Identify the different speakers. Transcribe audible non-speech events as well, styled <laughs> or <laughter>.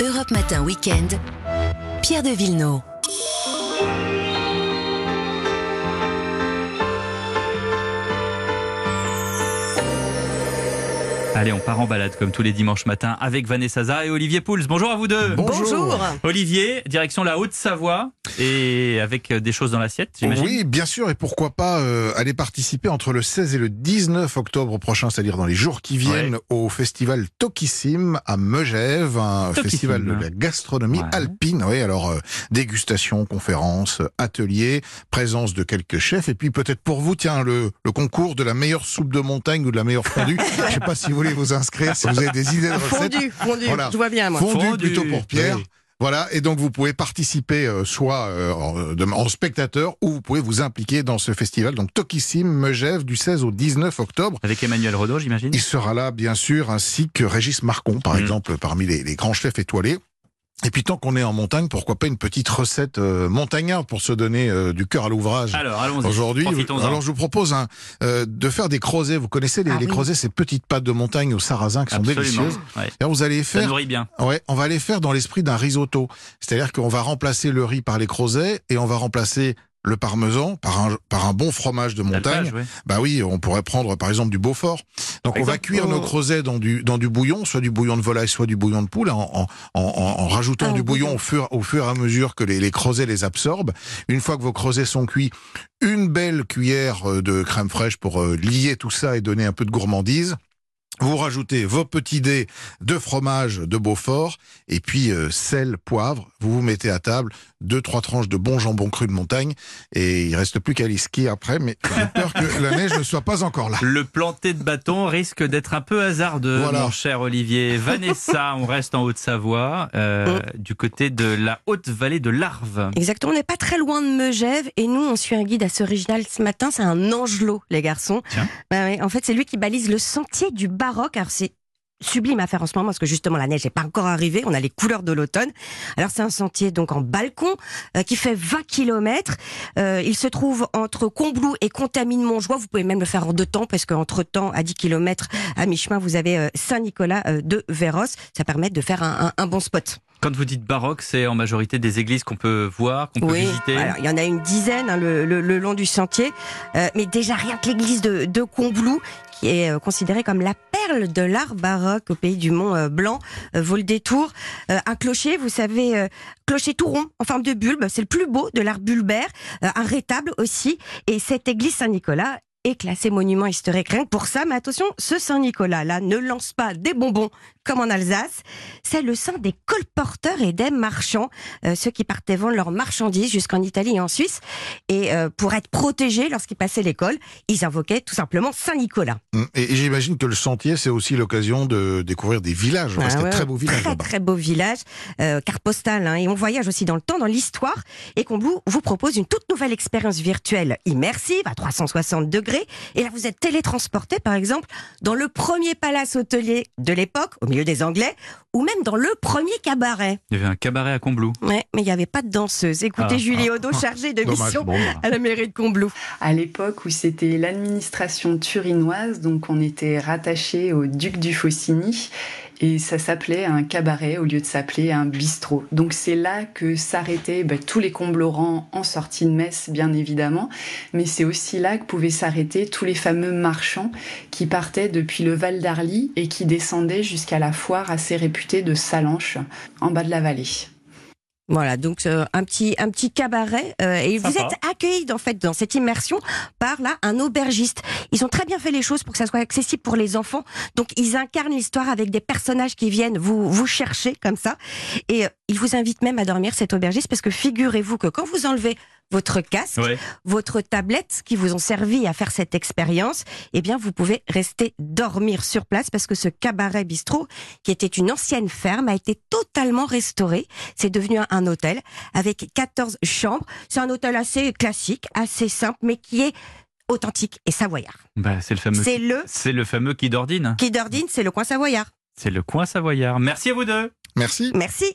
Speaker 1: Europe Matin Weekend, Pierre de Villeneuve.
Speaker 2: Allez, on part en balade comme tous les dimanches matins avec Vanessa Zah et Olivier Pouls. Bonjour à vous deux.
Speaker 3: Bonjour.
Speaker 2: Olivier, direction la Haute-Savoie et avec des choses dans l'assiette, j'imagine.
Speaker 3: Oui, bien sûr, et pourquoi pas euh, aller participer entre le 16 et le 19 octobre prochain, c'est-à-dire dans les jours qui viennent,
Speaker 2: Ouais.
Speaker 3: au festival Tokissim à Megève, un
Speaker 2: Tokissim.
Speaker 3: festival de la gastronomie
Speaker 2: Ouais.
Speaker 3: alpine. Oui, alors euh, dégustation, conférences, ateliers, présence de quelques chefs, et puis peut-être pour vous, tiens, le, le concours de la meilleure soupe de montagne ou de la meilleure fondue. <laughs> Je sais pas si vous voulez vous inscrire, si vous avez des idées de recettes.
Speaker 4: Fondu, fondu,
Speaker 3: Voilà.
Speaker 4: je vois bien moi.
Speaker 3: Fondu,
Speaker 2: Fondu.
Speaker 3: plutôt pour Pierre.
Speaker 2: Oui.
Speaker 3: Voilà, et donc vous pouvez participer euh, soit euh, en, de- en spectateur ou vous pouvez vous impliquer dans ce festival. Donc Tokissim, Megève, du 16 au 19 octobre.
Speaker 2: Avec Emmanuel Rodot, j'imagine?
Speaker 3: Il sera là, bien sûr, ainsi que Régis Marcon, par
Speaker 2: Mhm.
Speaker 3: exemple, parmi les, les grands chefs étoilés. Et puis tant qu'on est en montagne, pourquoi pas une petite recette euh, montagnarde pour se donner euh, du cœur à l'ouvrage
Speaker 2: Alors, allons-y.
Speaker 3: Aujourd'hui, alors je vous propose un, euh, de faire des creusets. Vous connaissez les,
Speaker 4: Ah
Speaker 3: les
Speaker 4: oui.
Speaker 3: creusets, ces petites pâtes de montagne au sarrasin qui sont
Speaker 2: Absolument.
Speaker 3: délicieuses.
Speaker 2: Ouais.
Speaker 3: Alors, vous allez
Speaker 2: Ça
Speaker 3: faire
Speaker 2: nourrit bien.
Speaker 3: Ouais, on va les faire dans l'esprit d'un risotto. C'est-à-dire qu'on va remplacer le riz par les creusets et on va remplacer le parmesan par un, par un bon fromage de montagne. Bah oui, on pourrait prendre par exemple du Beaufort. Donc
Speaker 2: Par
Speaker 3: on va cuire nos
Speaker 4: oh.
Speaker 3: creusets dans du, dans du bouillon, soit du bouillon de volaille, soit du bouillon de poule, en, en, en, en rajoutant
Speaker 4: Ah,
Speaker 3: du
Speaker 4: au
Speaker 3: bouillon
Speaker 4: bouillon.
Speaker 3: au fur, au fur et à mesure que les, les creusets les absorbent. Une fois que vos creusets sont cuits, une belle cuillère euh, de crème fraîche pour euh, lier tout ça et donner un peu de gourmandise. Vous rajoutez vos petits dés de fromage de Beaufort et puis euh, sel, poivre. Vous vous mettez à table deux trois tranches de bon jambon cru de montagne et il reste plus qu'à aller skier après. Mais j'ai peur que la neige ne soit pas encore là.
Speaker 2: Le planter de bâton risque d'être un peu hasardeux,
Speaker 3: Voilà.
Speaker 2: mon cher Olivier. Vanessa, on reste en Haute-Savoie, euh, du côté de la haute vallée de l'Arve.
Speaker 4: Exactement, on n'est pas très loin de Megève et nous on suit un guide assez original ce matin, c'est un angelot les garçons.
Speaker 2: Tiens.
Speaker 4: Bah ouais, en fait c'est lui qui balise le sentier du baroque, alors c'est sublime à faire en ce moment parce que justement la neige n'est pas encore arrivée, on a les couleurs de l'automne. Alors c'est un sentier donc en balcon euh, qui fait 20 km. il se trouve entre Combloux et Contamine-Montjoie. Vous pouvez même le faire en deux temps parce qu'entre temps à 10 km à mi-chemin vous avez euh, Saint-Nicolas euh, de Véros. Ça permet de faire un- un- un bon spot.
Speaker 2: Quand vous dites baroque, c'est en majorité des églises qu'on peut voir, qu'on peut
Speaker 4: Oui,
Speaker 2: visiter.
Speaker 4: alors, il y en a une dizaine hein, le, le- le long du sentier, Euh, mais déjà rien que l'église de, de Combloux, qui est euh, considérée comme la de l'art baroque au pays du Mont euh, Blanc, euh, vaut le détour. Euh, un clocher, vous savez, clocher tout rond en forme de bulbe, c'est le plus beau de l'art bulbaire, un rétable aussi, et cette église Saint-Nicolas est classée monument historique rien que pour ça. Mais attention, ce Saint-Nicolas là ne lance pas des bonbons comme en Alsace. C'est le saint des colporteurs et des marchands, euh, ceux qui partaient vendre leurs marchandises jusqu'en Italie et en Suisse. Et euh, pour être protégés lorsqu'ils passaient l'école, ils invoquaient tout simplement Saint-Nicolas.
Speaker 3: Et, et j'imagine que le sentier, c'est aussi l'occasion de découvrir des villages.
Speaker 4: Ah ouais,
Speaker 3: très beaux villages
Speaker 4: Très très beau village, euh, carte postale, hein, et on voyage aussi dans le temps, dans l'histoire. Et Combloux vous propose une toute nouvelle expérience virtuelle immersive à 360 degrés. Et là, vous êtes télétransporté, par exemple, dans le premier palace hôtelier de l'époque, au milieu des Anglais, ou même dans le premier cabaret.
Speaker 2: Il y avait un cabaret à Combloux.
Speaker 4: Ouais, mais il n'y avait pas de danseuse. Écoutez
Speaker 2: Ah,
Speaker 4: Julie Odo, chargée de
Speaker 3: Dommage.
Speaker 4: mission
Speaker 3: Bon, bah.
Speaker 4: à la mairie de Combloux.
Speaker 5: à l'époque où c'était l'administration turinoise, donc on était rattaché au duc du Faucigny et ça s'appelait un cabaret au lieu de s'appeler un bistrot. Donc c'est là que s'arrêtaient bah, tous les comblorants en sortie de messe, bien évidemment, mais c'est aussi là que pouvaient s'arrêter tous les fameux marchands qui partaient depuis le Val d'Arly et qui descendaient jusqu'à la foire assez réputée de Salanches, en bas de la vallée.
Speaker 4: Voilà, donc euh, un petit un petit cabaret euh, et vous êtes accueillis en fait dans cette immersion par là un aubergiste. Ils ont très bien fait les choses pour que ça soit accessible pour les enfants. Donc ils incarnent l'histoire avec des personnages qui viennent vous vous chercher comme ça et euh, ils vous invitent même à dormir cet aubergiste parce que figurez-vous que quand vous enlevez votre casque,
Speaker 2: Ouais.
Speaker 4: votre tablette qui vous ont servi à faire cette expérience, eh bien, vous pouvez rester dormir sur place parce que ce cabaret bistrot, qui était une ancienne ferme, a été totalement restauré. C'est devenu un, un hôtel avec 14 chambres. C'est un hôtel assez classique, assez simple, mais qui est authentique et savoyard.
Speaker 2: Bah, c'est le fameux.
Speaker 4: C'est le
Speaker 2: C'est le fameux qui d'ordine.
Speaker 4: qui d'ordine, c'est le coin savoyard.
Speaker 2: C'est le coin savoyard. Merci à vous deux.
Speaker 3: Merci.
Speaker 4: Merci.